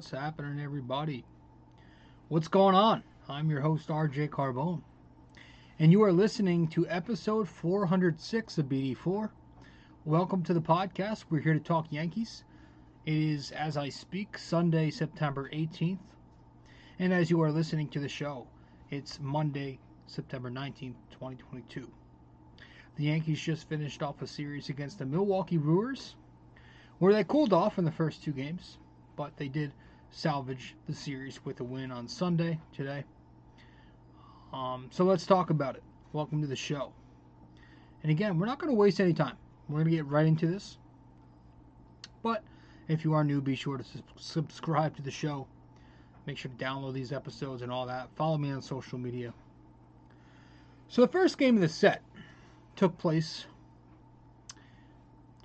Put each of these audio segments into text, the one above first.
What's happening, everybody? What's going on? I'm your host, RJ Carbone, and you are listening to episode 406 of BD4. Welcome to the podcast. We're here to talk Yankees. It is, as I speak, Sunday, September 18th, and as you are listening to the show, it's Monday, September 19th, 2022. The Yankees just finished off a series against the Milwaukee Brewers, where they cooled off in the first two games, but they did salvage the series with a win on Sunday today. Um, so let's talk about it. Welcome to the show. And again, we're not going to waste any time. We're going to get right into this. But if you are new, be sure to su- subscribe to the show. Make sure to download these episodes and all that. Follow me on social media. So the first game of the set took place.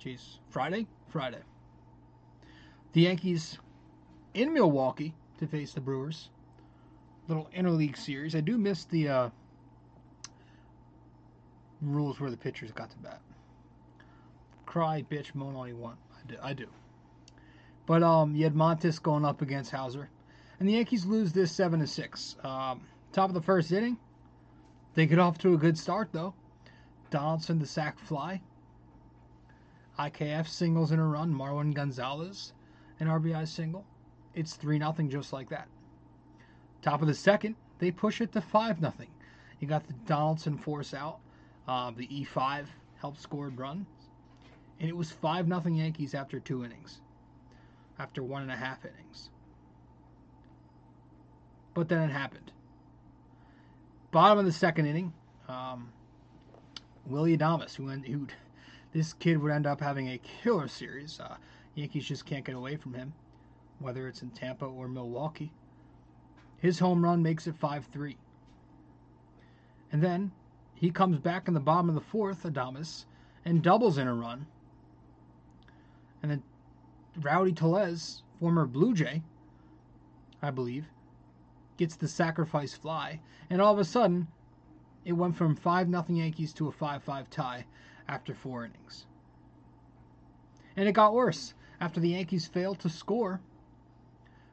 Jeez, Friday? Friday. The Yankees in Milwaukee to face the Brewers. Little interleague series. I do miss the uh, rules where the pitchers got to bat. Cry, bitch, moan all you want. I do. I do. But um, you had Montas going up against Houser, and the Yankees lose this seven to six. Um, top of the first inning, they get off to a good start though. Donaldson the sac fly. IKF singles in a run. Marwin Gonzalez an RBI single. It's 3 0 just like that. Top of the second, they push it to 5 0. You got the Donaldson force out. Uh, the E5 helped score a run. And it was 5 0 Yankees after two innings, after one and a half innings. But then it happened. Bottom of the second inning, um, Willy Adames, who, who this kid would end up having a killer series. Uh, Yankees just can't get away from him, whether it's in Tampa or Milwaukee. His home run makes it 5 3. And then he comes back in the bottom of the fourth, Adames, and doubles in a run. And then Rowdy Tellez, former Blue Jay, I believe, gets the sacrifice fly. And all of a sudden, it went from 5 0 Yankees to a 5 5 tie after four innings. And it got worse. After the Yankees failed to score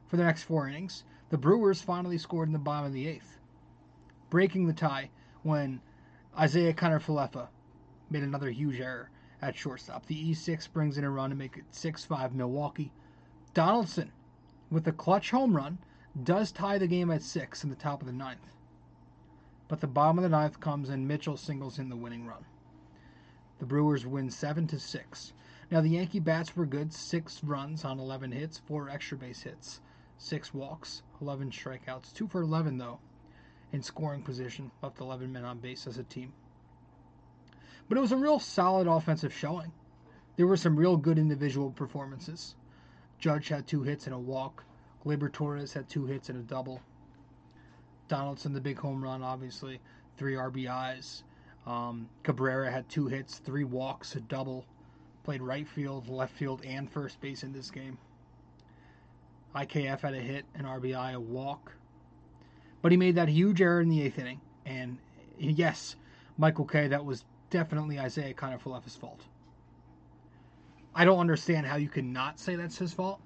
for the next four innings, the Brewers finally scored in the bottom of the eighth, breaking the tie when Isiah Kiner-Falefa made another huge error at shortstop. The E6 brings in a run to make it 6-5 Milwaukee. Donaldson, with a clutch home run, does tie the game at six in the top of the ninth. But the bottom of the ninth comes and Mitchell singles in the winning run. The Brewers win seven to six. Now the Yankee bats were good, six runs on 11 hits, four extra base hits, six walks, 11 strikeouts, two for 11 though, in scoring position, left 11 men on base as a team. But it was a real solid offensive showing. There were some real good individual performances. Judge had two hits and a walk. Gleyber Torres had two hits and a double. Donaldson, the big home run, obviously, three RBIs. Um, Cabrera had two hits, three walks, a double. Played right field, left field, and first base in this game. IKF had a hit, an RBI, a walk. But he made that huge error in the eighth inning. And yes, Michael Kay, that was definitely Isiah Kiner-Falefa's fault. I don't understand how you can not say that's his fault.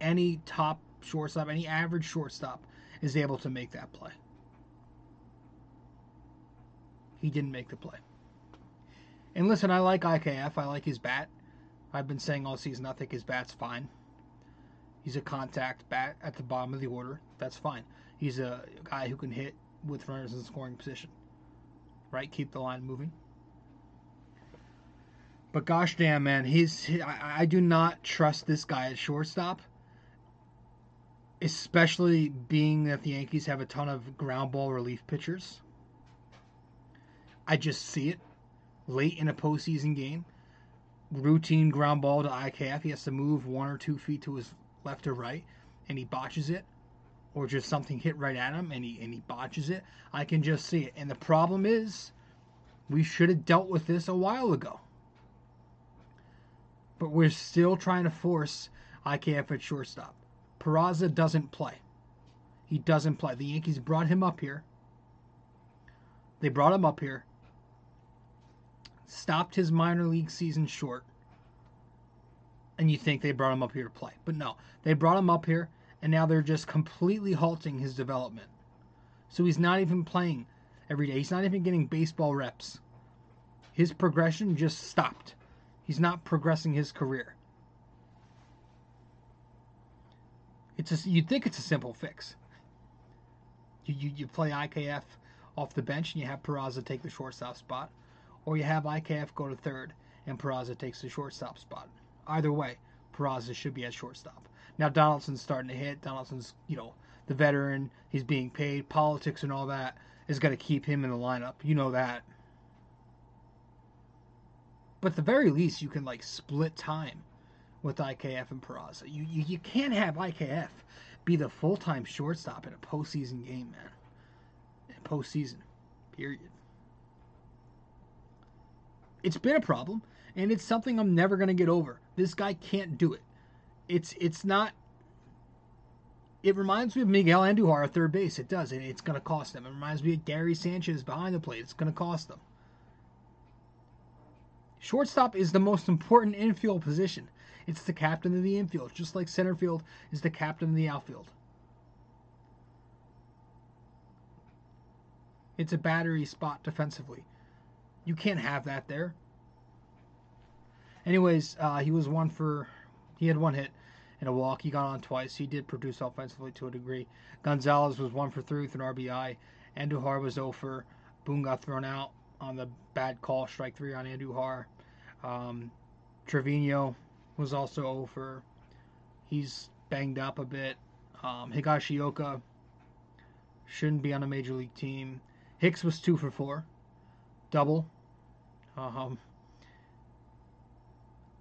Any top shortstop, any average shortstop is able to make that play. He didn't make the play. And listen, I like IKF. I like his bat. I've been saying all season I think his bat's fine. He's a contact bat at the bottom of the order. That's fine. He's a guy who can hit with runners in scoring position. Right? Keep the line moving. But gosh damn, man, he's I, I do not trust this guy at shortstop. Especially being that the Yankees have a ton of ground ball relief pitchers. I just see it late in a postseason game. Routine ground ball to IKF. He has to move one or two feet to his left or right, and he botches it, or just something hit right at him, and he and he botches it. I can just see it. And the problem is, we should have dealt with this a while ago. But we're still trying to force IKF at shortstop. Peraza doesn't play. He doesn't play. The Yankees brought him up here. They brought him up here stopped his minor league season short and you think they brought him up here to play. But no, they brought him up here, and now they're just completely halting his development. So he's not even playing every day. He's not even getting baseball reps. His progression just stopped. He's not progressing his career. It's a, you'd think it's a simple fix. You, you, you play IKF off the bench and you have Peraza take the shortstop spot, or you have IKF go to third and Peraza takes the shortstop spot. Either way, Peraza should be at shortstop. Now Donaldson's starting to hit. Donaldson's, you know, the veteran. He's being paid. Politics and all that is going to keep him in the lineup. You know that. But at the very least, you can like split time with IKF and Peraza. You, you you can't have IKF be the full time shortstop in a postseason game, man. In postseason, period. It's been a problem, and it's something I'm never gonna get over. This guy can't do it. It's it's not. It reminds me of Miguel Andujar at third base. It does, it's gonna cost them. It reminds me of Gary Sanchez behind the plate. It's gonna cost them. Shortstop is the most important infield position. It's the captain of the infield, just like center field is the captain of the outfield. It's a battery spot defensively. You can't have that there. Anyways, uh, he was one for. He had one hit and a walk. He got on twice. He did produce offensively to a degree. Gonzalez was one for three with an RBI. Andujar was over. Boone got thrown out on the bad call, strike three on Andujar. Um, Trevino was also over. He's banged up a bit. Um, Higashioka shouldn't be on a major league team. Hicks was two for four, double. Um,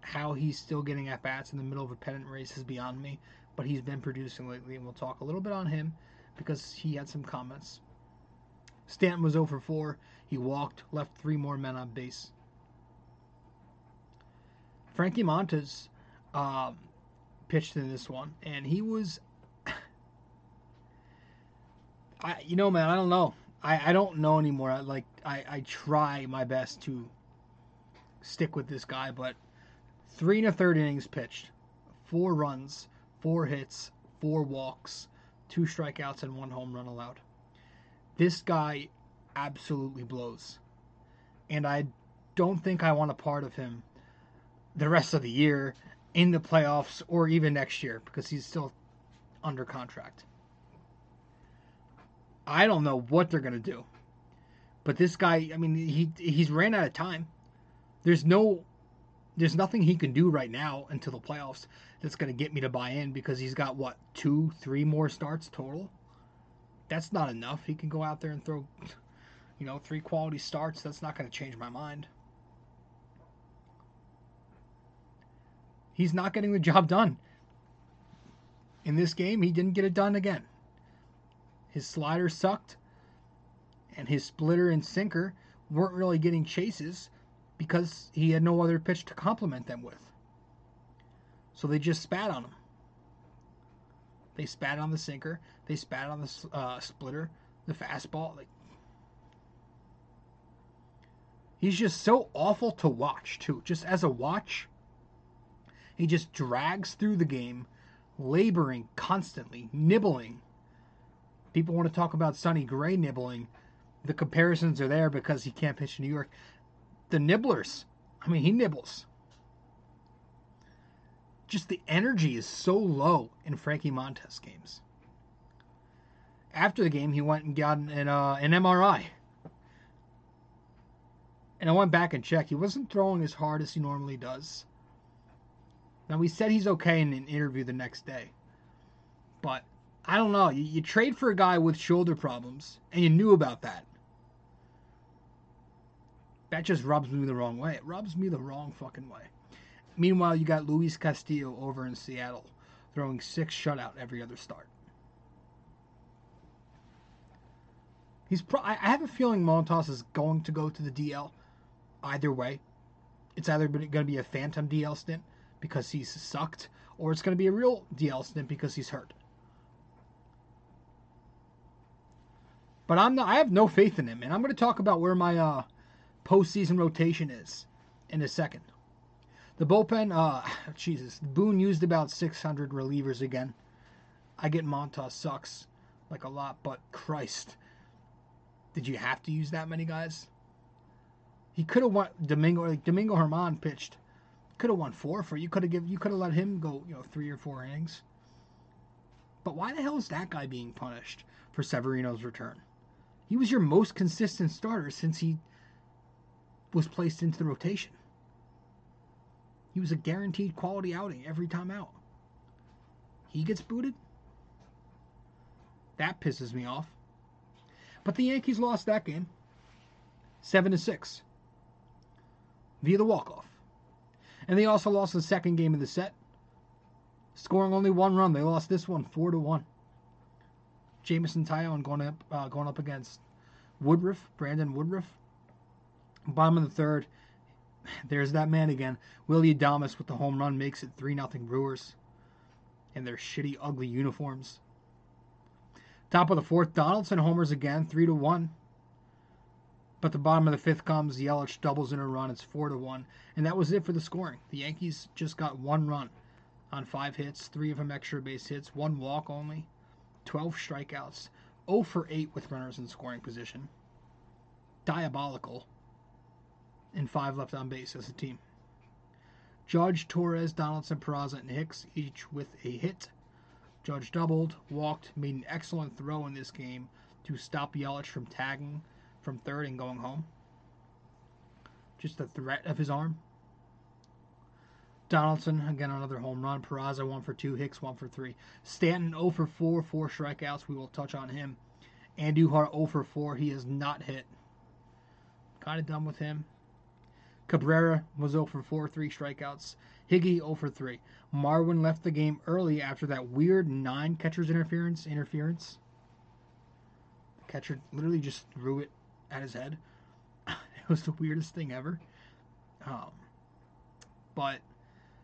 how he's still getting at bats in the middle of a pennant race is beyond me, but he's been producing lately, and we'll talk a little bit on him because he had some comments. Stanton was over 4. He walked, left three more men on base. Frankie Montas um, pitched in this one, and he was. I, you know, man, I don't know. I, I don't know anymore. I, like, I, I try my best to stick with this guy, but three and a third innings pitched, four runs, four hits, four walks, two strikeouts, and one home run allowed. This guy absolutely blows. And I don't think I want a part of him the rest of the year in the playoffs or even next year because he's still under contract. I don't know what they're going to do. But this guy, I mean, he he's ran out of time. There's no there's nothing he can do right now until the playoffs that's going to get me to buy in because he's got what, 2, 3 more starts total. That's not enough. He can go out there and throw you know, three quality starts. That's not going to change my mind. he's not getting the job done. In this game, he didn't get it done again. His slider sucked, and his splitter and sinker weren't really getting chases because he had no other pitch to complement them with. So they just spat on him. They spat on the sinker. They spat on the uh, splitter, the fastball. Like, he's just so awful to watch too. Just as a watch, he just drags through the game, laboring constantly, nibbling. People want to talk about Sonny Gray nibbling. The comparisons are there because he can't pitch New York. The nibblers, I mean, he nibbles. Just the energy is so low in Frankie Montas games. After the game, he went and got an, uh, an MRI. And I went back and checked. He wasn't throwing as hard as he normally does. Now, we said he's okay in an interview the next day. But I don't know. You, you trade for a guy with shoulder problems, and you knew about that. That just rubs me the wrong way. It rubs me the wrong fucking way. Meanwhile, you got Luis Castillo over in Seattle throwing six shutout every other start. He's pro- I have a feeling Montas is going to go to the DL either way. It's either going to be a phantom DL stint because he's sucked, or it's going to be a real DL stint because he's hurt. But I'm not, I have no faith in him, and I'm going to talk about where my uh, postseason rotation is in a second. The bullpen, uh, Jesus, Boone used about 600 relievers again. I get Montas sucks like a lot, but Christ, did you have to use that many guys? He could have won Domingo. Like Domingo Germán pitched, could have won four for you. Could have give you could have let him go, you know, three or four innings. But why the hell is that guy being punished for Severino's return? He was your most consistent starter since he was placed into the rotation. He was a guaranteed quality outing every time out. He gets booted? That pisses me off. But the Yankees lost that game. 7 to 6 via the walk-off. And they also lost the second game of the set, scoring only one run. They lost this one 4 to 1. Jameson Taillon going up uh, going up against Woodruff, Brandon Woodruff. Bottom of the third, there's that man again. Willy Adames with the home run makes it 3 0 Brewers in their shitty, ugly uniforms. Top of the fourth, Donaldson homers again, 3 to 1. But the bottom of the fifth comes, Yelich doubles in a run, it's 4 to 1. And that was it for the scoring. The Yankees just got one run on five hits, three of them extra base hits, one walk only, 12 strikeouts, 0 for 8 with runners in scoring position. Diabolical and five left on base as a team. Judge, Torres, Donaldson, Peraza, and Hicks each with a hit. Judge doubled, walked, made an excellent throw in this game to stop Yelich from tagging from third and going home. Just the threat of his arm. Donaldson, again, another home run. Peraza, 1 for 2. Hicks, 1 for 3. Stanton, 0 for 4. Four strikeouts. We will touch on him. Andujar, 0 for 4. He is not hit. Kind of done with him. Cabrera was 0 for 4, three strikeouts. Higgy 0 for 3. Marwin left the game early after that weird nine catcher's interference. Interference. The catcher literally just threw it at his head. it was the weirdest thing ever. Um, but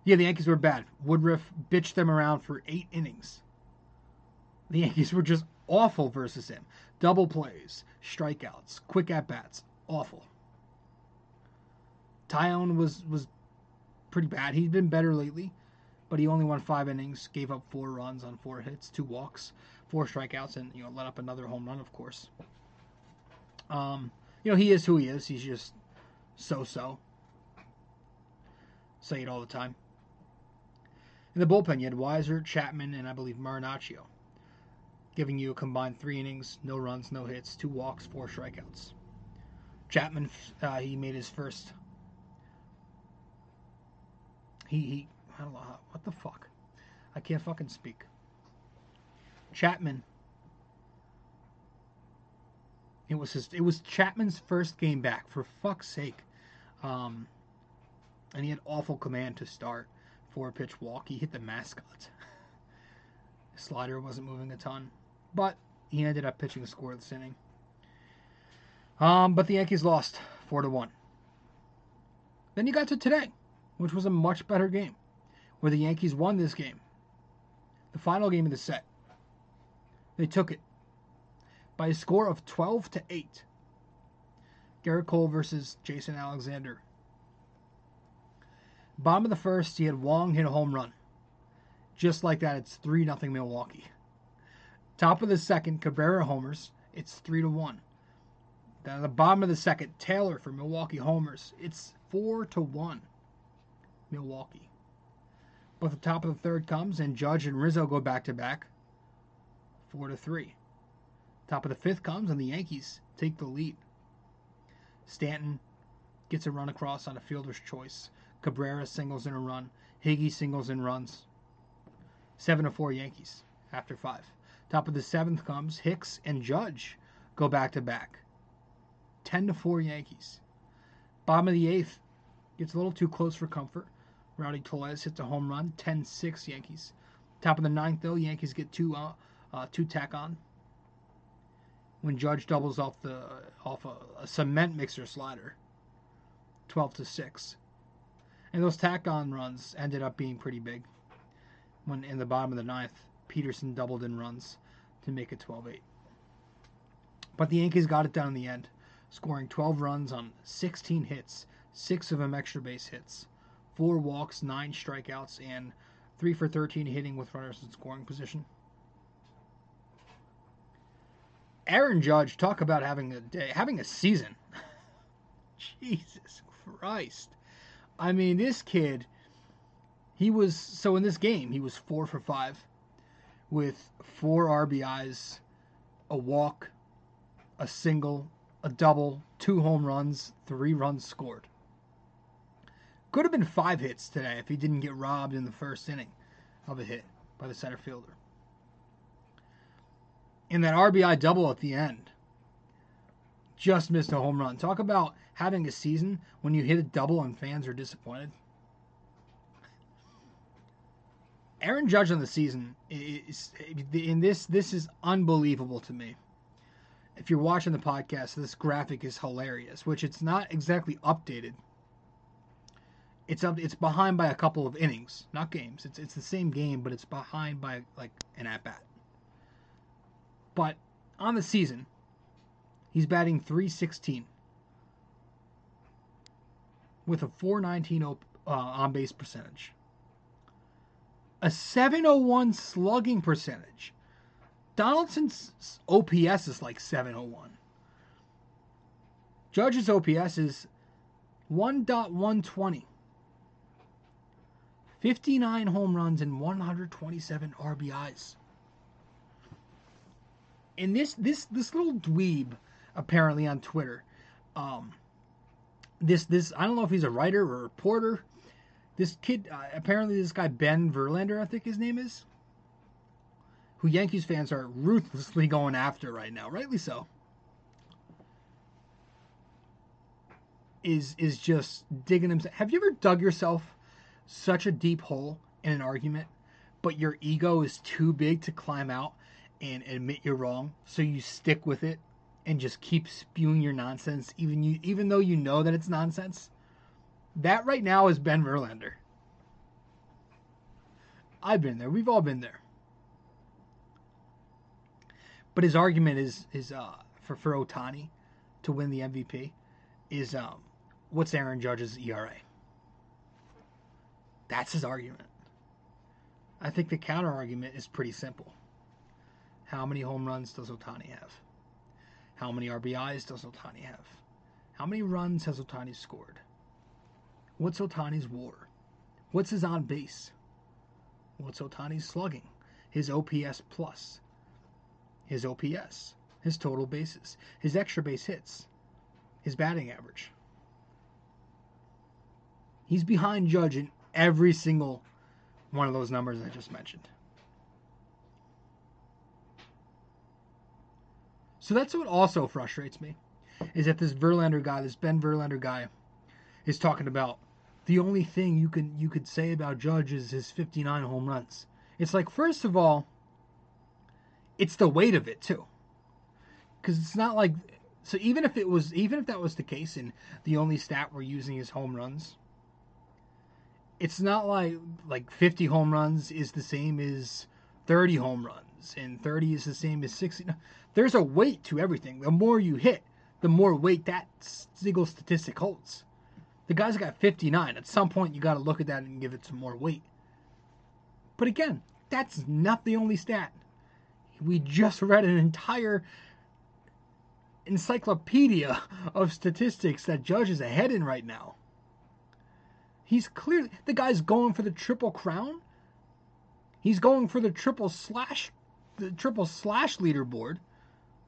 yeah, the Yankees were bad. Woodruff bitched them around for eight innings. The Yankees were just awful versus him. Double plays, strikeouts, quick at bats, awful. Taillon was was pretty bad. He's been better lately, but he only won five innings, gave up four runs on four hits, two walks, four strikeouts, and you know let up another home run, of course. Um, you know he is who he is. He's just so-so. Say it all the time. In the bullpen, you had Weissert, Chapman, and I believe Marinaccio, giving you a combined three innings, no runs, no hits, two walks, four strikeouts. Chapman, uh, he made his first he, he I don't know what the fuck. I can't fucking speak. Chapman. It was his. It was Chapman's first game back. For fuck's sake, um, and he had awful command to start. Four pitch walk. He hit the mascot. Slider wasn't moving a ton, but he ended up pitching a scoreless inning. Um, but the Yankees lost four to one. Then you got to today which was a much better game, where the Yankees won this game. The final game of the set. They took it by a score of 12 to 8. Gerrit Cole versus Jason Alexander. Bottom of the first, he had Wong hit a home run. Just like that, it's 3 0 Milwaukee. Top of the second, Cabrera homers. It's 3 to 1. Then at the bottom of the second, Taylor for Milwaukee homers. It's 4 to 1. Milwaukee. But the top of the third comes, and Judge and Rizzo go back to back, four to three. Top of the fifth comes, and the Yankees take the lead. Stanton gets a run across on a fielder's choice. Cabrera singles in a run. Higgy singles and runs. Seven to four Yankees after five. Top of the seventh comes Hicks and Judge go back to back. Ten to four Yankees. Bottom of the eighth gets a little too close for comfort. Rowdy Tellez hits a home run, 10-6 Yankees. Top of the ninth, though, Yankees get two uh, uh, two tack on. When Judge doubles off the off a, a cement mixer slider, 12 to six. And those tack on runs ended up being pretty big. When in the bottom of the ninth, Peterson doubled in runs to make it 12-8. But the Yankees got it done in the end, scoring 12 runs on 16 hits, six of them extra base hits four walks, nine strikeouts, and three for 13 hitting with runners in scoring position. Aaron Judge, talk about having a day, having a season. Jesus Christ. I mean, this kid, he was, so in this game, he was four for five with four RBIs, a walk, a single, a double, two home runs, three runs scored. Could have been five hits today if he didn't get robbed in the first inning of a hit by the center fielder. In that RBI double at the end, just missed a home run. Talk about having a season when you hit a double and fans are disappointed. Aaron Judge on the season is in this. This is unbelievable to me. If you're watching the podcast, this graphic is hilarious. Which it's not exactly updated. It's up. It's behind by a couple of innings, not games. It's it's the same game, but it's behind by like an at bat. But on the season, he's batting 316 with a 419 uh, on base percentage a 701 slugging percentage. Donaldson's OPS is like 701. Judge's OPS is 1.120. 59 home runs and 127 RBIs. And this this this little dweeb apparently on Twitter, um, this this I don't know if he's a writer or a reporter this kid, uh, apparently, this guy Ben Verlander, I think his name is, who Yankees fans are ruthlessly going after right now, rightly so. Is is just digging himself. Have you ever dug yourself such a deep hole in an argument, but your ego is too big to climb out and admit you're wrong, so you stick with it and just keep spewing your nonsense, even you even though you know that it's nonsense? That right now is Ben Verlander. I've been there. We've all been there. But his argument is is uh, for for Ohtani to win the MVP is um, what's Aaron Judge's ERA? That's his argument. I think the counter argument is pretty simple. How many home runs does Ohtani have? How many RBIs does Ohtani have? How many runs has Ohtani scored? What's Ohtani's WAR? What's his on base? What's Ohtani's slugging? His OPS plus. His OPS. His total bases. His extra base hits. His batting average. He's behind Judge in every single one of those numbers I just mentioned. So that's what also frustrates me is that this Verlander guy, this Ben Verlander guy, is talking about the only thing you can you could say about Judge is his 59 home runs. It's like first of all, it's the weight of it too, because it's not like so even if it was even if that was the case and the only stat we're using is home runs, it's not like like 50 home runs is the same as 30 home runs and 30 is the same as 60. There's a weight to everything. The more you hit, the more weight that single statistic holds. The guy's got 59. At some point, you got to look at that and give it some more weight. But again, that's not the only stat. We just read an entire encyclopedia of statistics that Judge is ahead in right now. He's clearly the guy's going for the triple crown. He's going for the triple slash the triple slash leaderboard.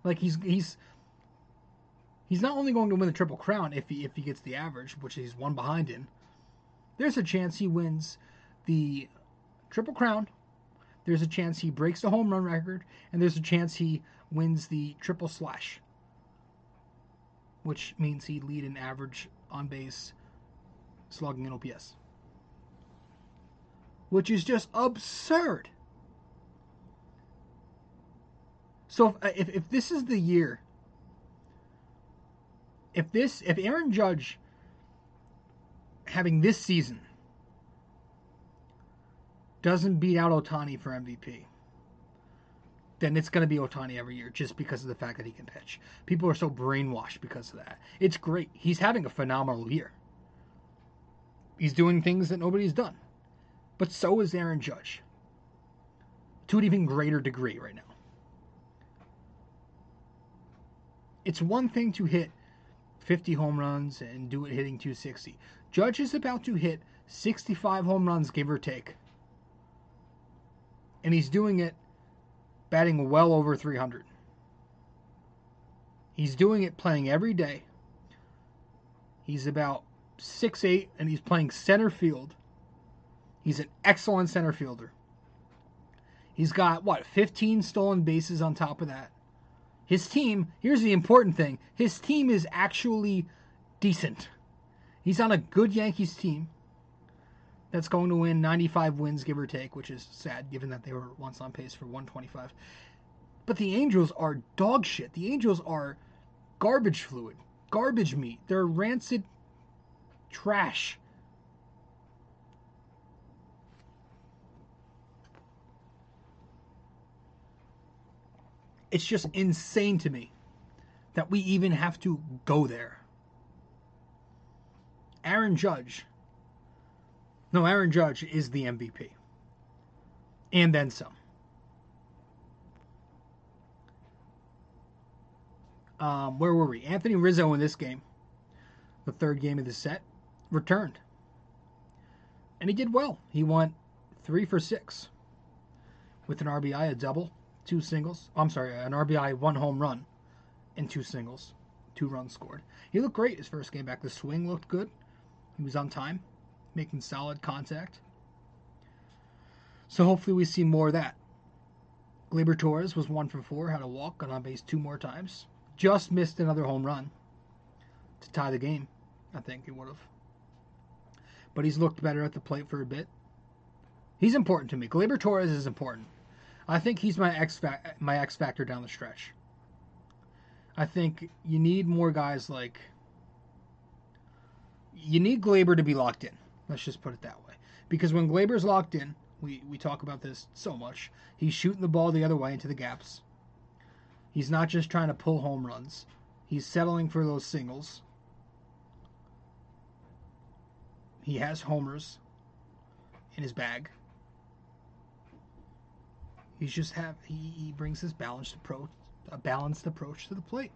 Like he's he's he's not only going to win the triple crown if he if he gets the average, which he's one behind in. There's a chance he wins the triple crown. There's a chance he breaks the home run record, and there's a chance he wins the triple slash, which means he'd lead an average on base, slugging, and OPS, which is just absurd. So if, uh, if, if this is the year if this if Aaron Judge having this season doesn't beat out Ohtani for MVP, then it's going to be Ohtani every year just because of the fact that he can pitch. People are so brainwashed because of that. It's great. He's having a phenomenal year. He's doing things that nobody's done. But so is Aaron Judge. To an even greater degree right now. It's one thing to hit 50 home runs and do it hitting 260. Judge is about to hit 65 home runs, give or take. And he's doing it batting well over 300. He's doing it playing every day. He's about six eight, and he's playing center field. He's an excellent center fielder. He's got, what, 15 stolen bases on top of that. His team, here's the important thing his team is actually decent. He's on a good Yankees team that's going to win 95 wins, give or take, which is sad given that they were once on pace for 125. But the Angels are dog shit. The Angels are garbage fluid, garbage meat. They're rancid trash. It's just insane to me that we even have to go there. Aaron Judge. No, Aaron Judge is the MVP. And then some. Um, where were we? Anthony Rizzo in this game, the third game of the set, returned. And he did well. He went three for six with an RBI, a double, two singles. I'm sorry, an RBI, one home run, and two singles, two runs scored. He looked great his first game back. The swing looked good. He was on time, making solid contact. So hopefully we see more of that. Gleyber Torres was one for four, had a walk, got on base two more times. Just missed another home run to tie the game. I think he would have. But he's looked better at the plate for a bit. He's important to me. Gleyber Torres is important. I think he's my X fa- my X factor down the stretch. I think you need more guys like you need Gleyber to be locked in. Let's just put it that way. Because when Gleyber's locked in, we, we talk about this so much, he's shooting the ball the other way into the gaps. He's not just trying to pull home runs. He's settling for those singles. He has homers in his bag. He's just have he, he brings this balanced approach a balanced approach to the plate.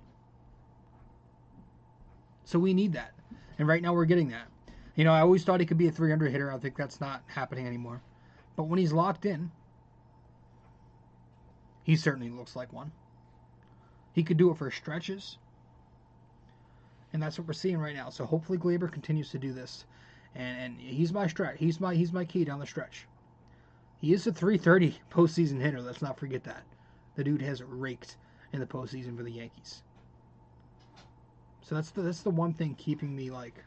So we need that. And right now we're getting that. You know, I always thought he could be a 300 hitter. I think that's not happening anymore. But when he's locked in, he certainly looks like one. He could do it for stretches. And that's what we're seeing right now. So hopefully Gleyber continues to do this. And, and he's my stretch. He's my he's my key down the stretch. He is a 330 postseason hitter. Let's not forget that. The dude has raked in the postseason for the Yankees. So that's the that's the one thing keeping me like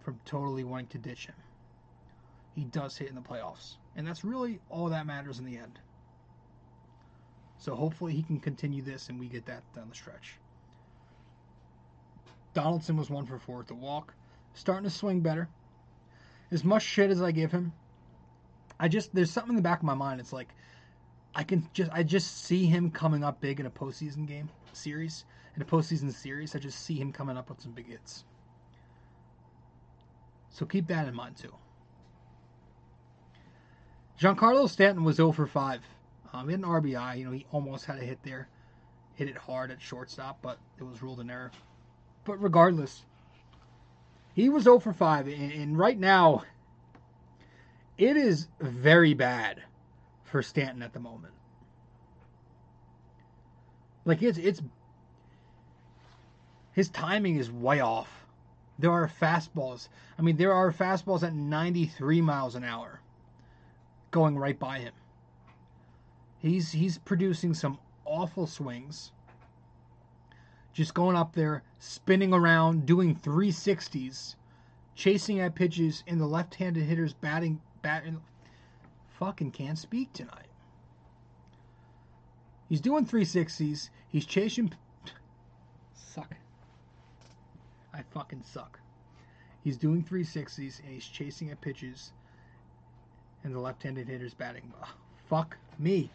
from totally wanting to ditch him. He does hit in the playoffs, and that's really all that matters in the end. So hopefully he can continue this and we get that down the stretch. Donaldson was one for four at the walk, starting to swing better. As much shit as I give him, I just there's something in the back of my mind. It's like I can just I just see him coming up big in a postseason game series. In a postseason series, I just see him coming up with some big hits. So keep that in mind too. Giancarlo Stanton was 0 for 5. Um, he had an RBI. You know, he almost had a hit there. Hit it hard at shortstop, but it was ruled an error. But regardless, he was 0 for 5. And, and right now, it is very bad for Stanton at the moment. Like it's it's his timing is way off. There are fastballs. I mean, there are fastballs at 93 miles an hour going right by him. He's he's producing some awful swings. Just going up there, spinning around, doing 360s, chasing at pitches in the left-handed hitter's batting batting fucking can't speak tonight. He's doing 360s. He's chasing suck. I fucking suck. He's doing 360s and he's chasing at pitches and the left-handed hitter's batting. Fuck me.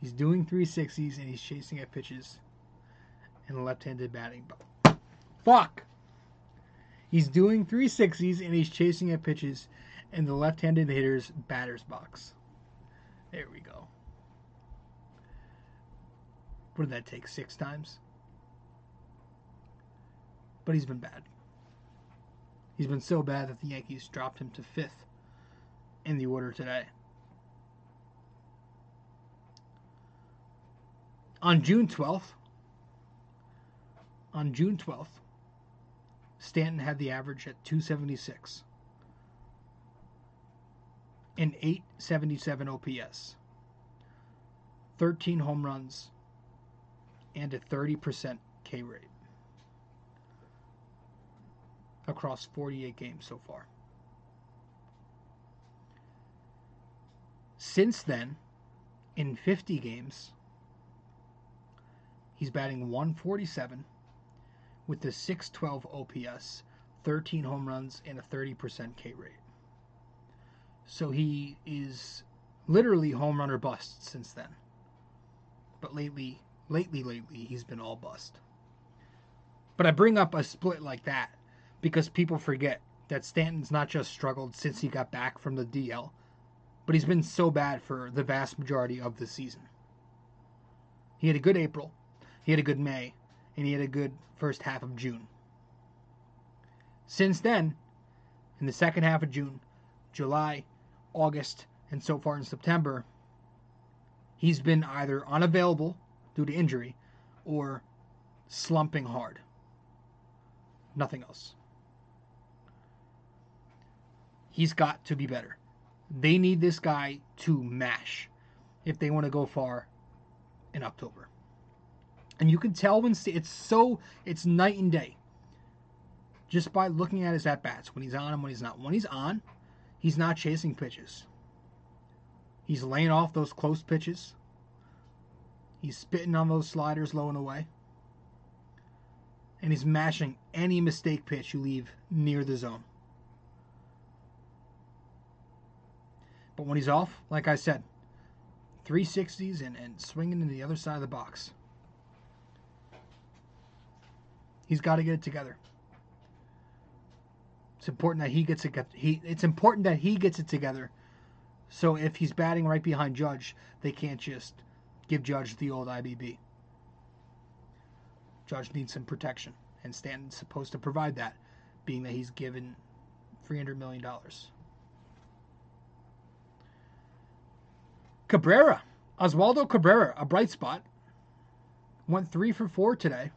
He's doing 360s and he's chasing at pitches and the left-handed batting. ball. Fuck. He's doing 360s and he's chasing at pitches in the left-handed hitter's batter's box. There we go. What did that take? Six times? But he's been bad. He's been so bad that the Yankees dropped him to fifth in the order today. On June 12th, on June 12th, Stanton had the average at 276 and 877 OPS, 13 home runs, and a 30% K rate across 48 games so far. Since then, in 50 games, he's batting 147 with a 612 OPS, 13 home runs, and a 30% K rate. So he is literally home run or bust since then. But lately, lately, lately, he's been all bust. But I bring up a split like that because people forget that Stanton's not just struggled since he got back from the DL, but he's been so bad for the vast majority of the season. He had a good April, he had a good May, and he had a good first half of June. Since then, in the second half of June, July, August, and so far in September, he's been either unavailable due to injury or slumping hard. Nothing else. He's got to be better. They need this guy to mash if they want to go far in October. And you can tell when it's so it's night and day. Just by looking at his at bats when he's on and when he's not. When he's on, he's not chasing pitches. He's laying off those close pitches. He's spitting on those sliders low and away. And he's mashing any mistake pitch you leave near the zone. But when he's off, like I said, 360s and, and swinging to the other side of the box. He's got to get it together. It's important that he gets it. He. It's important that he gets it together. So if he's batting right behind Judge, they can't just give Judge the old IBB. Judge needs some protection, and Stanton's supposed to provide that, being that he's given $300 million. Cabrera, Oswaldo Cabrera, a bright spot, went three for four today.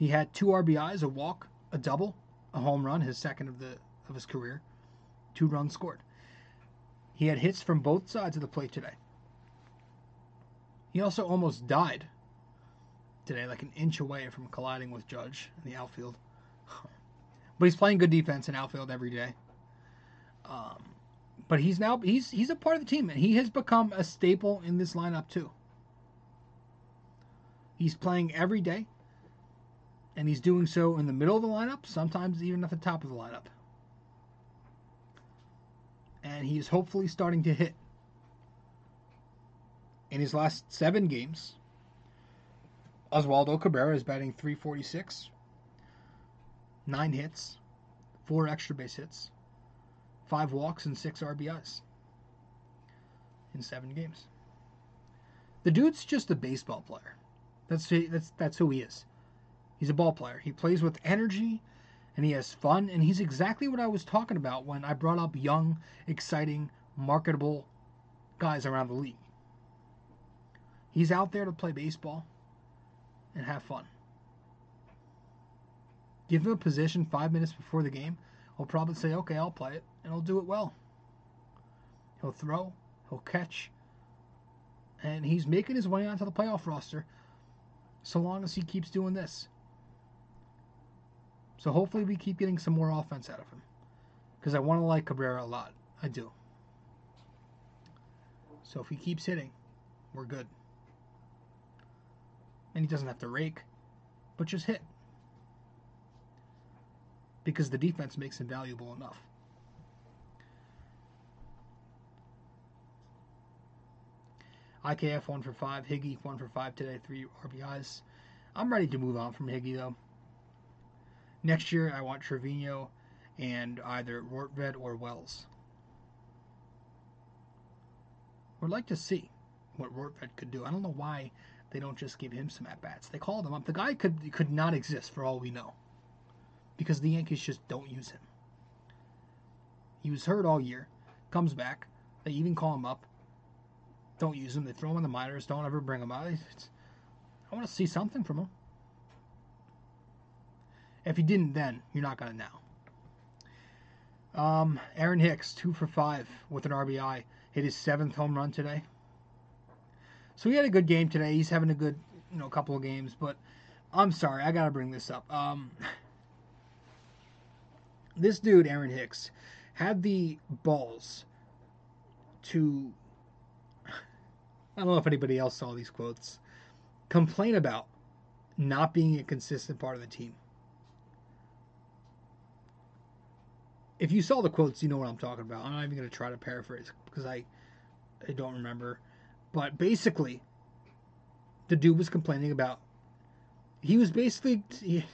He had two RBIs, a walk, a double, a home run, his second of the of his career, two runs scored. He had hits from both sides of the plate today. He also almost died today, like an inch away from colliding with Judge in the outfield. but he's playing good defense in outfield every day. Um, but he's now he's he's a part of the team, and he has become a staple in this lineup too. He's playing every day, and he's doing so in the middle of the lineup, sometimes even at the top of the lineup. And he is hopefully starting to hit. In his last seven games, Oswaldo Cabrera is batting 346, nine hits, four extra base hits, five walks, and six RBIs in seven games. The dude's just a baseball player. That's that's that's who he is. He's a ball player. He plays with energy and he has fun and he's exactly what I was talking about when I brought up young, exciting, marketable guys around the league. He's out there to play baseball and have fun. Give him a position five minutes before the game. He'll probably say, okay, I'll play it, and he'll do it well. He'll throw, he'll catch, and he's making his way onto the playoff roster so long as he keeps doing this. So hopefully we keep getting some more offense out of him. Because I want to like Cabrera a lot. I do. So if he keeps hitting, we're good and he doesn't have to rake, but just hit. Because the defense makes him valuable enough. IKF 1 for 5, Higgy 1 for 5 today, 3 RBIs. I'm ready to move on from Higgy, though. Next year, I want Trevino and either Rortvedt or Wells. Would like to see what Rortvedt could do. I don't know why they don't just give him some at bats. They called him up. The guy could could not exist for all we know, because the Yankees just don't use him. He was hurt all year, comes back. They even call him up. Don't use him. They throw him in the minors. Don't ever bring him out. It's, I want to see something from him. If he didn't then, you're not going to now. Um, Aaron Hicks, two for five with an RBI, hit his seventh home run today. So he had a good game today. He's having a good, you know, couple of games. But I'm sorry, I gotta bring this up. Um, this dude, Aaron Hicks, had the balls to. I don't know if anybody else saw these quotes. Complain about not being a consistent part of the team. If you saw the quotes, you know what I'm talking about. I'm not even going to try to paraphrase because I, I don't remember. But basically, the dude was complaining about. He was basically he,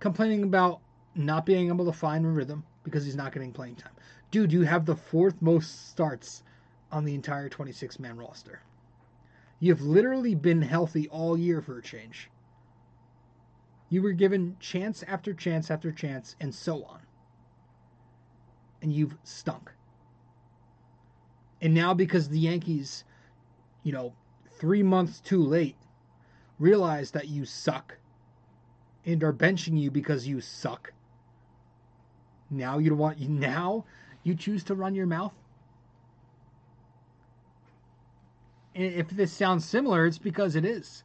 complaining about not being able to find a rhythm because he's not getting playing time. Dude, you have the fourth most starts on the entire 26 man roster. You've literally been healthy all year for a change. You were given chance after chance after chance, and so on and you've stunk. And now because the Yankees, you know, three months too late, realize that you suck and are benching you because you suck. Now you want now you choose to run your mouth. And if this sounds similar, it's because it is.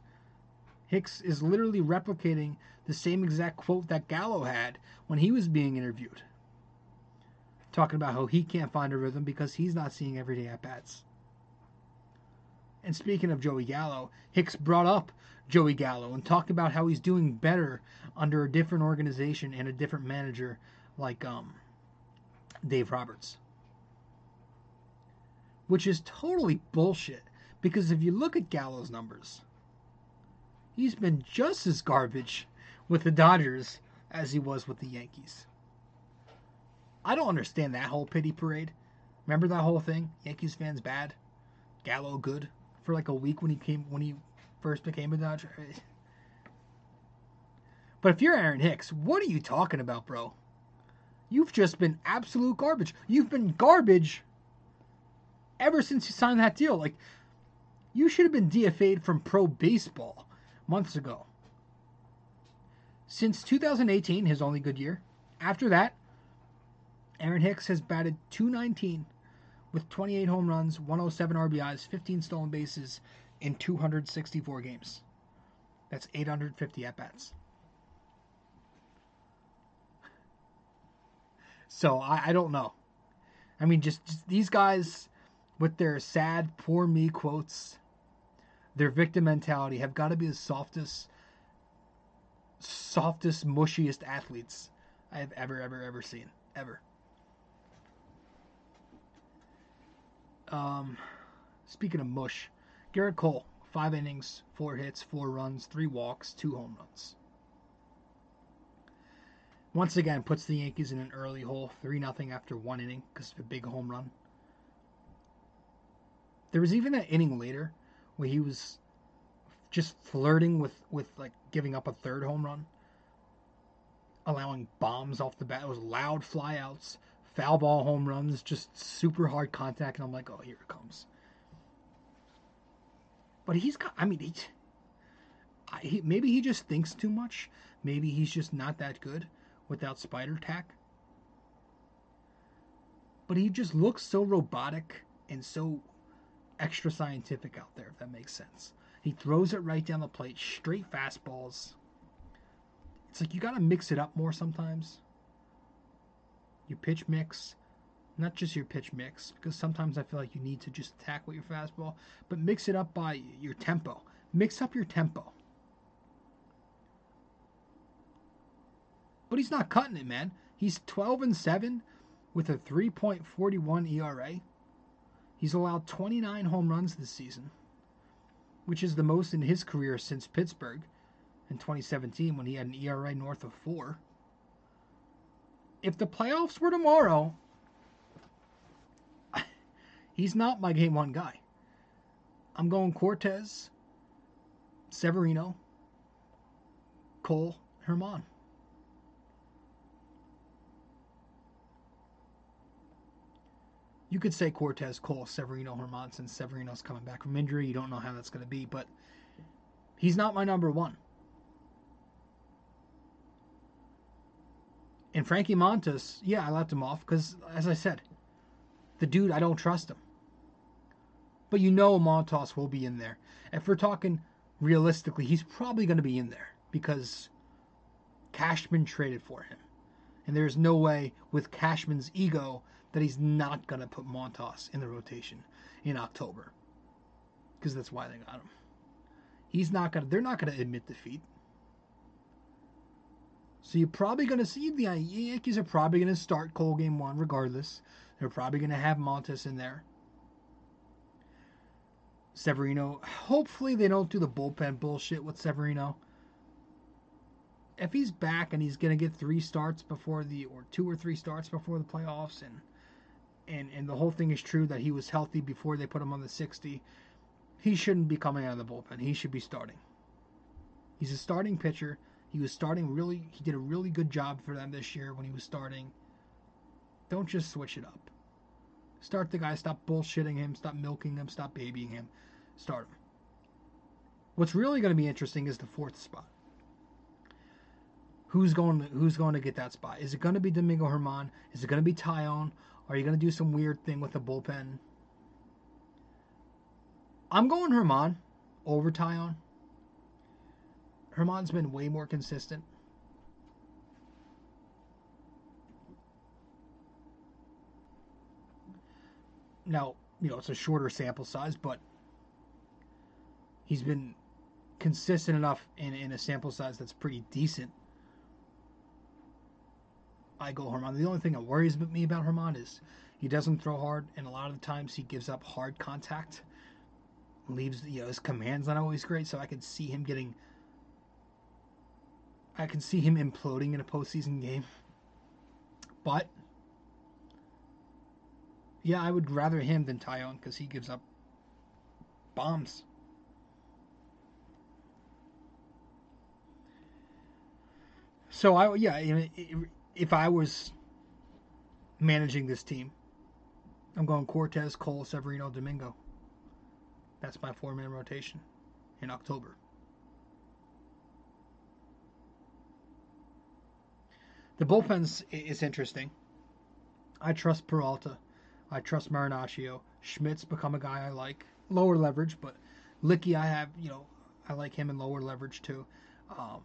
Hicks is literally replicating the same exact quote that Gallo had when he was being interviewed talking about how he can't find a rhythm because he's not seeing everyday at bats. And speaking of Joey Gallo, Hicks brought up Joey Gallo and talked about how he's doing better under a different organization and a different manager like um, Dave Roberts. Which is totally bullshit because if you look at Gallo's numbers, he's been just as garbage with the Dodgers as he was with the Yankees. I don't understand that whole pity parade. Remember that whole thing? Yankees fans bad, Gallo good for like a week when he came when he first became a Dodger. But if you're Aaron Hicks, what are you talking about, bro? You've just been absolute garbage. You've been garbage ever since you signed that deal. Like you should have been DFA'd from pro baseball months ago. Since 2018, his only good year. After that, Aaron Hicks has batted 219 with 28 home runs, 107 RBIs, 15 stolen bases in 264 games. That's 850 at bats. So I, I, don't know. I mean, just, just these guys with their sad, poor me quotes, their victim mentality have got to be the softest, softest, mushiest athletes I have ever, ever, ever seen. Ever. Um, speaking of mush, Gerrit Cole, five innings, four hits, four runs, three walks, two home runs. Once again, puts the Yankees in an early hole, 3 0 after one inning because of a big home run. There was even an inning later where he was just flirting with, with like giving up a third home run, allowing bombs off the bat. It was loud flyouts, foul ball home runs, just super hard contact, and I'm like, oh, here it comes. But he's got, I mean, he, he, maybe he just thinks too much. Maybe he's just not that good without spider tack. But he just looks so robotic and so extra scientific out there, if that makes sense. He throws it right down the plate, straight fastballs. It's like you got to mix it up more sometimes your pitch mix, not just your pitch mix, because sometimes I feel like you need to just attack with your fastball, but mix it up by your tempo. Mix up your tempo. But he's not cutting it, man. He's 12 and 7 with a 3.41 ERA. He's allowed 29 home runs this season, which is the most in his career since Pittsburgh in 2017 when he had an ERA north of four. If the playoffs were tomorrow, he's not my game one guy. I'm going Cortes, Severino, Cole, Germán. You could say Cortes, Cole, Severino, Germán since Severino's coming back from injury. You don't know how that's going to be, but he's not my number one. And Frankie Montas, yeah, I left him off because, as I said, the dude, I don't trust him. But you know Montas will be in there. If we're talking realistically, he's probably going to be in there because Cashman traded for him. And there's no way with Cashman's ego that he's not going to put Montas in the rotation in October. Because that's why they got him. He's not going to, they're not going to admit defeat. So you're probably going to see the Yankees are probably going to start Cole game one regardless. They're probably going to have Montas in there. Severino. Hopefully they don't do the bullpen bullshit with Severino. If he's back and he's going to get three starts before the or two or three starts before the playoffs and and and the whole thing is true that he was healthy before they put him on the 60, he shouldn't be coming out of the bullpen. He should be starting. He's a starting pitcher. He was starting really, he did a really good job for them this year when he was starting. Don't just switch it up. Start the guy, stop bullshitting him, stop milking him, stop babying him. Start him. What's really going to be interesting is the fourth spot. Who's going to, who's going to get that spot? Is it going to be Domingo Germán? Is it going to be Taillon? Are you going to do some weird thing with the bullpen? I'm going Herman over Taillon. Germán's been way more consistent. Now, you know, it's a shorter sample size, but he's been consistent enough in, in a sample size that's pretty decent. I go Germán. The only thing that worries me about Germán is he doesn't throw hard, and a lot of the times he gives up hard contact. Leaves, you know, his command's not always great, so I could see him getting I can see him imploding in a postseason game. But yeah, I would rather him than Taillon because he gives up bombs. So I yeah, if I was managing this team, I'm going Cortes, Cole, Severino, Domingo. That's my four-man rotation in October. The bullpen is interesting. I trust Peralta. I trust Marinaccio. Schmidt's become a guy I like. Lower leverage, but Luetge, I have, you know, I like him in lower leverage too. Um,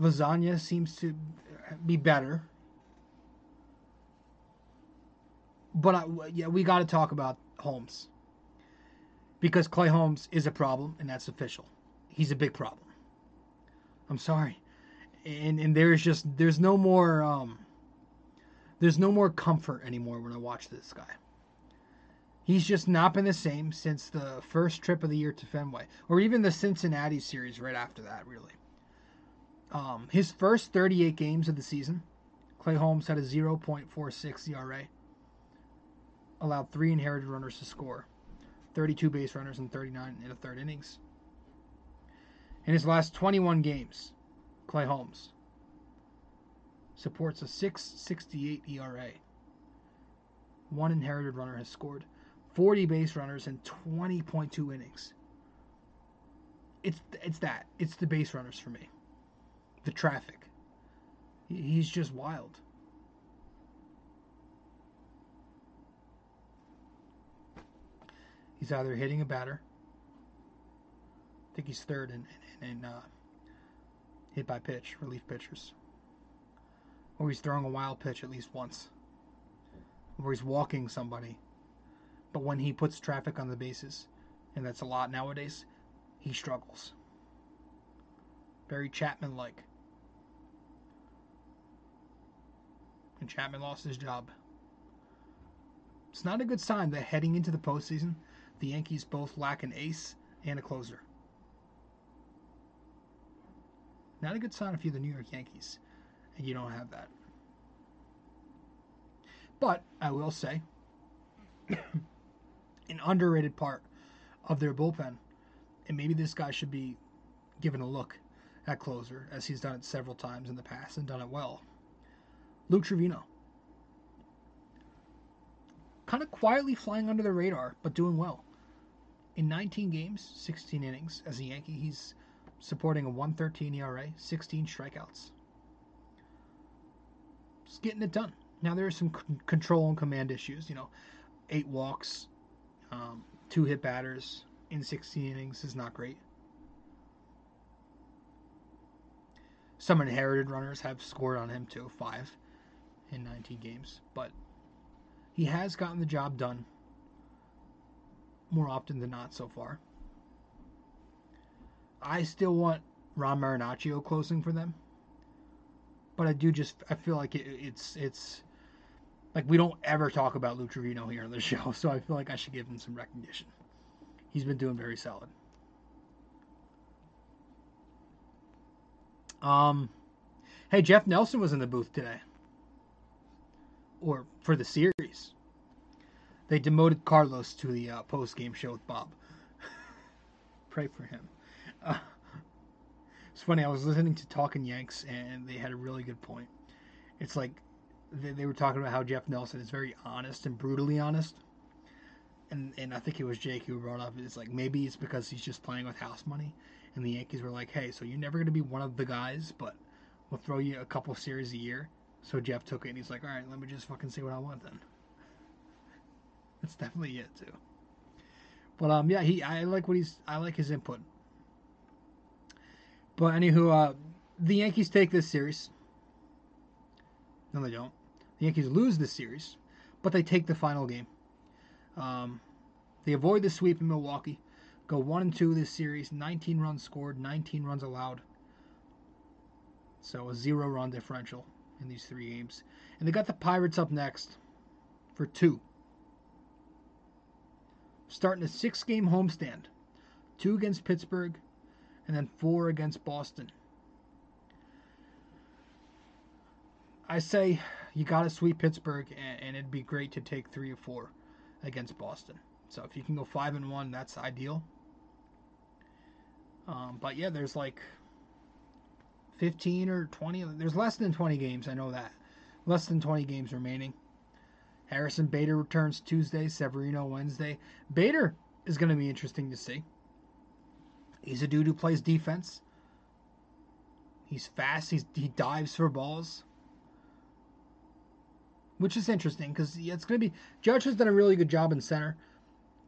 Lasagna seems to be better. But I, yeah, we got to talk about Holmes. Because Clay Holmes is a problem, and that's official. He's a big problem. I'm sorry and and there's just there's no more um there's no more comfort anymore when I watch this guy. He's just not been the same since the first trip of the year to Fenway, or even the Cincinnati series right after that, really. Um, his first 38 games of the season, Clay Holmes had a 0.46 ERA, allowed three inherited runners to score, 32 base runners and 39 in a third innings. In his last 21 games, Clay Holmes supports a 6.68 ERA. One inherited runner has scored 40 base runners in 20.2 innings. It's it's that. It's the base runners for me. The traffic. He's just wild. He's either hitting a batter. I think he's third in in, in uh, hit by pitch, relief pitchers. Or he's throwing a wild pitch at least once. Or he's walking somebody. But when he puts traffic on the bases, and that's a lot nowadays, he struggles. Very Chapman like. And Chapman lost his job. It's not a good sign that heading into the postseason, the Yankees both lack an ace and a closer. Not a good sign if you're the New York Yankees and you don't have that. But I will say, an underrated part of their bullpen, and maybe this guy should be given a look at closer, as he's done it several times in the past and done it well. Luke Trevino. Kind of quietly flying under the radar, but doing well. In 19 games, 16 innings, as a Yankee, he's supporting a 113 ERA, 16 strikeouts. Just getting it done. Now there are some c- control and command issues. You know, eight walks, um, two hit batters in 16 innings is not great. Some inherited runners have scored on him too, five in 19 games, but he has gotten the job done more often than not so far. I still want Ron Marinaccio closing for them, but I do just I feel like it, it's it's like we don't ever talk about Lou Trevino here on the show, so I feel like I should give him some recognition. He's been doing very solid. Um, hey, Jeff Nelson was in the booth today, or for the series. They demoted Carlos to the uh, post game show with Bob. Pray for him. It's funny. I was listening to Talking Yanks, and they had a really good point. It's like they, they were talking about how Jeff Nelson is very honest and brutally honest. And, and I think it was Jake who brought up it's like maybe it's because he's just playing with house money, and the Yankees were like, hey, so you're never gonna be one of the guys, but we'll throw you a couple series a year. So Jeff took it, and he's like, all right, let me just fucking see what I want then. That's definitely it too. But um, yeah, he I like what he's I like his input. But anywho, uh, the Yankees take this series. No, they don't. The Yankees lose this series, but they take the final game. Um, they avoid the sweep in Milwaukee, go one and two this series. 19 runs scored, 19 runs allowed. So a zero run differential in these three games, and they got the Pirates up next for two starting a six game homestand two against Pittsburgh, and then four against Boston. I say you got to sweep Pittsburgh, and, and, it'd be great to take three or four against Boston. So if you can go five and one, that's ideal. Um, but yeah, there's like 15 or 20. There's less than 20 games. I know that. Less than 20 games remaining. Harrison Bader returns Tuesday, Severino Wednesday. Bader is going to be interesting to see. He's a dude who plays defense. He's fast. He's, he dives for balls, which is interesting because it's going to be. Judge has done a really good job in center,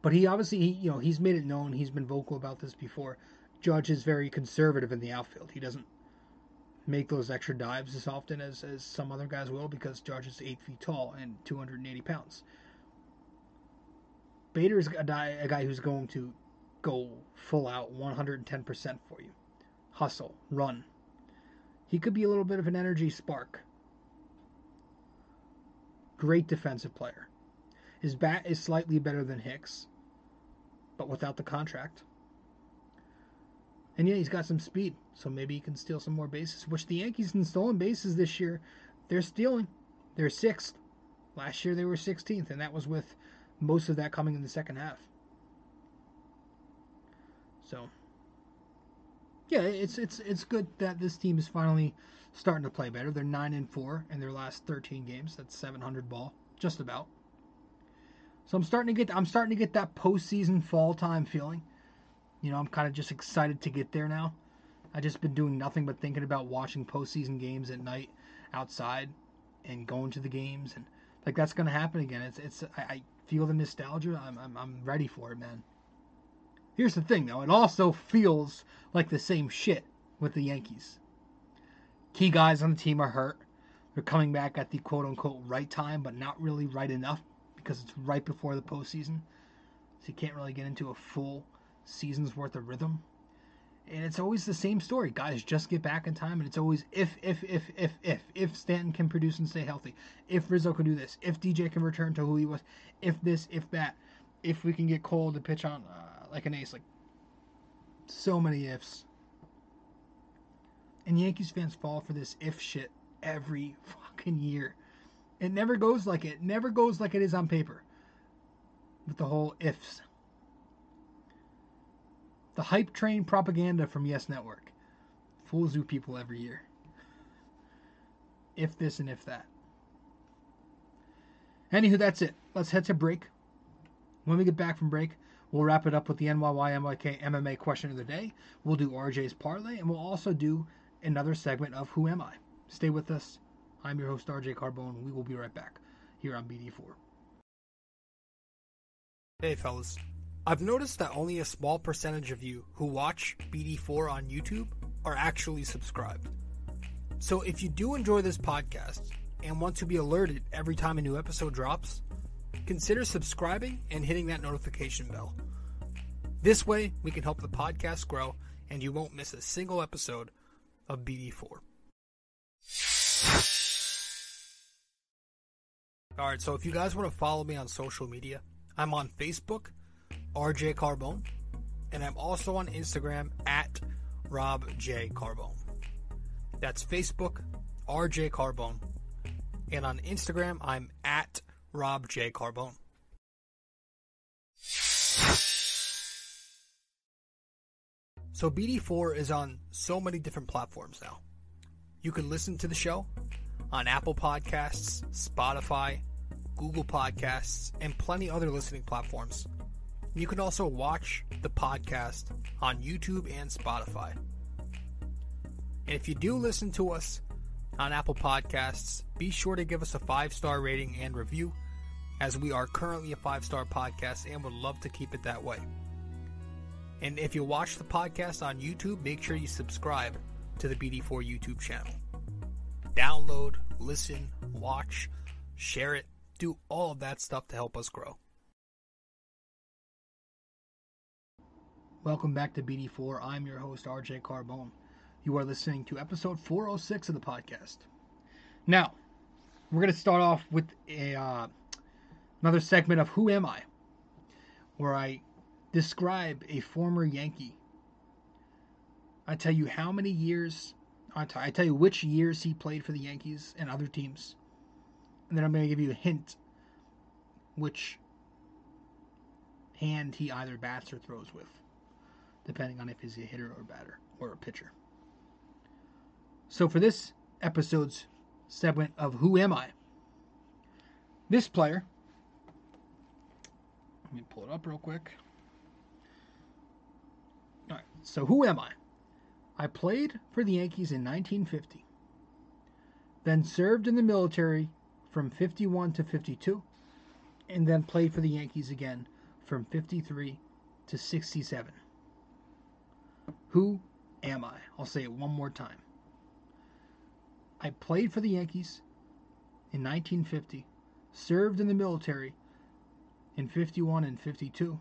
but he obviously, he, you know, he's made it known. He's been vocal about this before. Judge is very conservative in the outfield. He doesn't make those extra dives as often as, as some other guys will because Judge is 8 feet tall and 280 pounds. Bader is a a guy who's going to go full out 110% for you. Hustle, run. He could be a little bit of an energy spark. Great defensive player. His bat is slightly better than Hicks, but without the contract. And yeah, he's got some speed, so maybe he can steal some more bases. Which the Yankees in stolen bases this year, they're stealing. They're sixth. Last year they were 16th, and that was with most of that coming in the second half. So, yeah, it's it's it's good that this team is finally starting to play better. They're nine and four in their last 13 games. That's 700 ball, just about. So I'm starting to get I'm starting to get that postseason fall time feeling. You know, I'm kind of just excited to get there now. I just been doing nothing but thinking about watching postseason games at night outside and going to the games and like that's gonna happen again. It's it's I, I feel the nostalgia. I'm, I'm I'm ready for it, man. Here's the thing though, it also feels like the same shit with the Yankees. Key guys on the team are hurt. They're coming back at the quote unquote right time, but not really right enough because it's right before the postseason. So you can't really get into a full seasons worth of rhythm. And it's always the same story. Guys just get back in time, and it's always if, if, if, if, if, if Stanton can produce and stay healthy, if Rizzo can do this, if DJ can return to who he was, if this, if that, if we can get Cole to pitch on uh, like an ace. Like, so many ifs. And Yankees fans fall for this if shit every fucking year. It never goes like it. Never goes like it is on paper. With the whole ifs. The hype train propaganda from Yes Network. Fools you people every year. If this and if that. Anywho, that's it. Let's head to break. When we get back from break, we'll wrap it up with the NYY NYK MMA question of the day. We'll do RJ's parlay, and we'll also do another segment of Who Am I? Stay with us. I'm your host, RJ Carbone. We will be right back here on BD4. Hey, fellas. I've noticed that only a small percentage of you who watch BD4 on YouTube are actually subscribed. So if you do enjoy this podcast and want to be alerted every time a new episode drops, consider subscribing and hitting that notification bell. This way, we can help the podcast grow and you won't miss a single episode of BD4. Alright, so if you guys want to follow me on social media, I'm on Facebook, RJ Carbone, and I'm also on Instagram at Rob J. Carbone. That's Facebook, RJ Carbone, and on Instagram, I'm at Rob J. Carbone. So BD4 is on so many different platforms now. You can listen to the show on Apple Podcasts, Spotify, Google Podcasts, and plenty other listening platforms. You can also watch the podcast on YouTube and Spotify. And if you do listen to us on Apple Podcasts, be sure to give us a five star rating and review, as we are currently a five star podcast and would love to keep it that way. And if you watch the podcast on YouTube, make sure you subscribe to the BD4 YouTube channel. Download, listen, watch, share it, do all of that stuff to help us grow. Welcome back to BD4. I'm your host, RJ Carbone. You are listening to episode 406 of the podcast. Now, we're going to start off with a uh, another segment of Who Am I? Where I describe a former Yankee. I tell you how many years, I t- I tell you which years he played for the Yankees and other teams. And then I'm going to give you a hint which hand he either bats or throws with, depending on if he's a hitter or a batter or a pitcher. So for this episode's segment of Who Am I? This player, let me pull it up real quick. All right, so who am I? I played for the Yankees in 1950, then served in the military from 51 to 52, and then played for the Yankees again from 53 to 67. Who am I? I'll say it one more time. I played for the Yankees in 1950, served in the military in 51 and 52,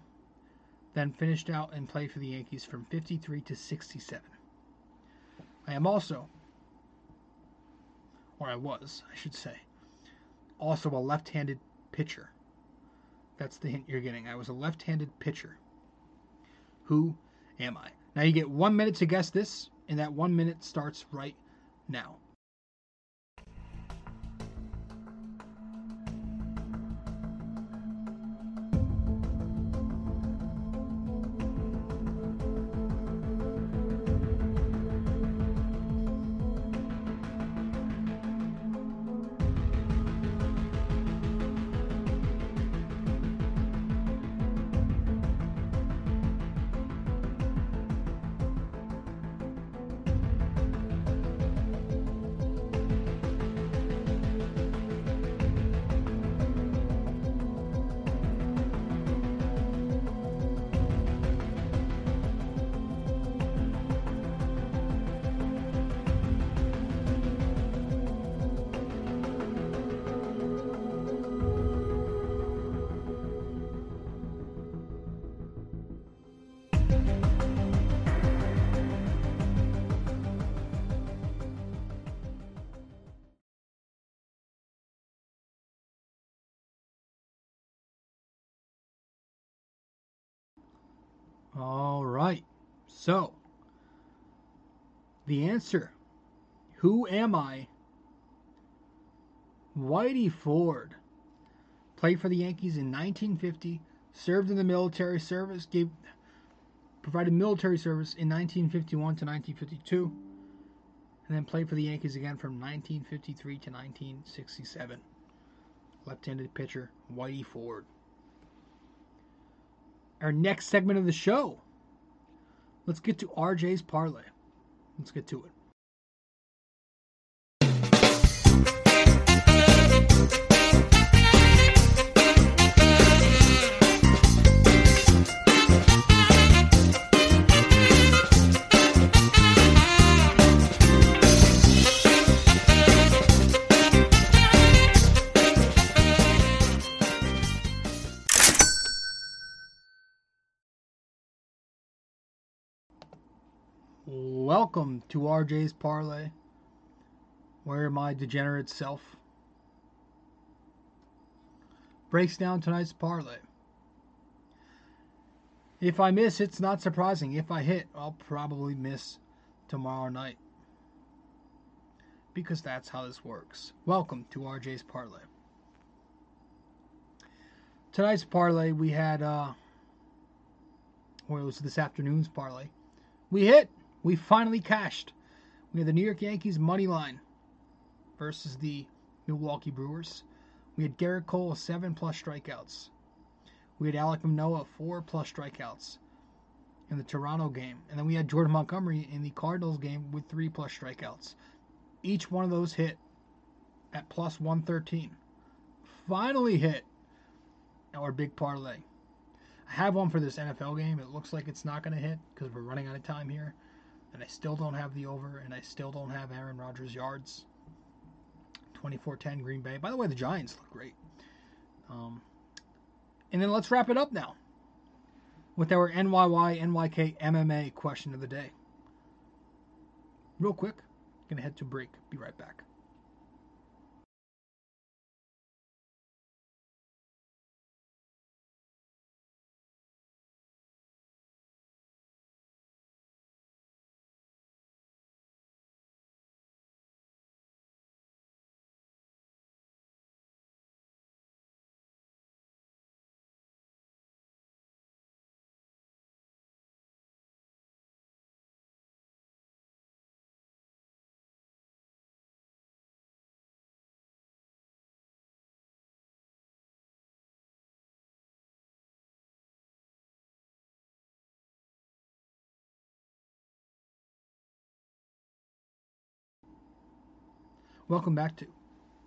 then finished out and played for the Yankees from 53 to 67. I am also, or I was, I should say, also a left handed pitcher. That's the hint you're getting. I was a left handed pitcher. Who am I? Now you get one minute to guess this, and that one minute starts right now. Whitey Ford played for the Yankees in 1950, served in the military service, gave provided military service in 1951 to 1952, and then played for the Yankees again from 1953 to 1967. Left-handed pitcher Whitey Ford. Our next segment of the show. Let's get to RJ's parlay. Let's get to it. Welcome to RJ's Parlay, where my degenerate self breaks down tonight's parlay. If I miss, it's not surprising. If I hit, I'll probably miss tomorrow night. Because that's how this works. Welcome to RJ's Parlay. Tonight's parlay, we had, uh, or it was this afternoon's parlay. We hit we finally cashed. We had the New York Yankees money line versus the Milwaukee Brewers. We had Gerrit Cole seven plus strikeouts. We had Alek Manoah four plus strikeouts in the Toronto game, and then we had Jordan Montgomery in the Cardinals game with three plus strikeouts. Each one of those hit at plus 113. Finally hit our big parlay. I have one for this NFL game. It looks like it's not going to hit because we're running out of time here and I still don't have the over, and I still don't have Aaron Rodgers yards. 24-10 Green Bay. By the way, the Giants look great. Um, and then let's wrap it up now with our NYY NYK MMA question of the day. Real quick, gonna head to break. Be right back. Welcome back to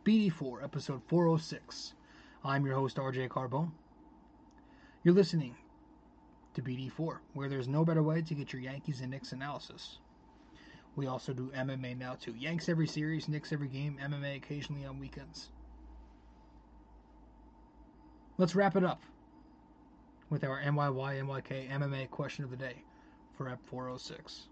BD4, episode 406. I'm your host, RJ Carbone. You're listening to BD4, where there's no better way to get your Yankees and Knicks analysis. We also do MMA now too. Yanks every series, Knicks every game, MMA occasionally on weekends. Let's wrap it up with our NYY NYK MMA question of the day for Ep 406.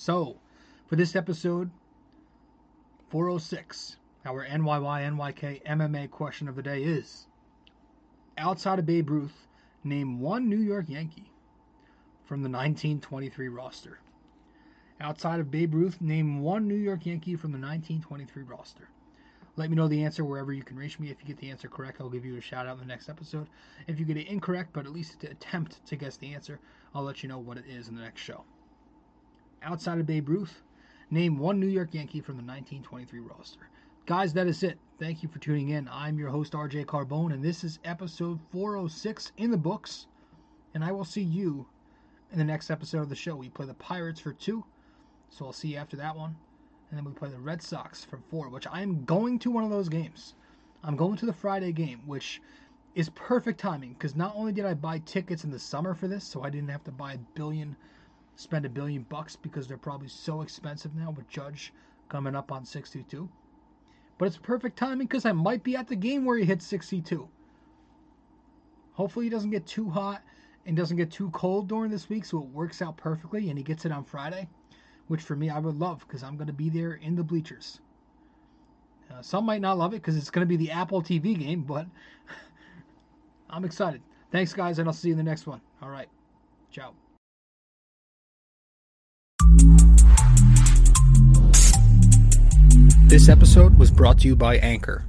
So, for this episode 406, our NYY NYK MMA question of the day is Outside of Babe Ruth, name one New York Yankee from the 1923 roster. Outside of Babe Ruth, name one New York Yankee from the 1923 roster. Let me know the answer wherever you can reach me. If you get the answer correct, I'll give you a shout out in the next episode. If you get it incorrect, but at least attempt to guess the answer, I'll let you know what it is in the next show outside of Babe Ruth, name one New York Yankee from the 1923 roster. Guys, that is it. Thank you for tuning in. I'm your host, RJ Carbone, and this is episode 406 in the books. And I will see you in the next episode of the show. We play the Pirates for two, so I'll see you after that one. And then we play the Red Sox for four, which I am going to one of those games. I'm going to the Friday game, which is perfect timing because not only did I buy tickets in the summer for this, so I didn't have to buy a billion spend a billion bucks because they're probably so expensive now with Judge coming up on 62. But it's perfect timing because I might be at the game where he hits 62. Hopefully he doesn't get too hot and doesn't get too cold during this week, so it works out perfectly, and he gets it on Friday, which for me I would love because I'm going to be there in the bleachers. Uh, some might not love it because it's going to be the Apple TV game, but I'm excited. Thanks, guys, and I'll see you in the next one. All right. Ciao. This episode was brought to you by Anchor.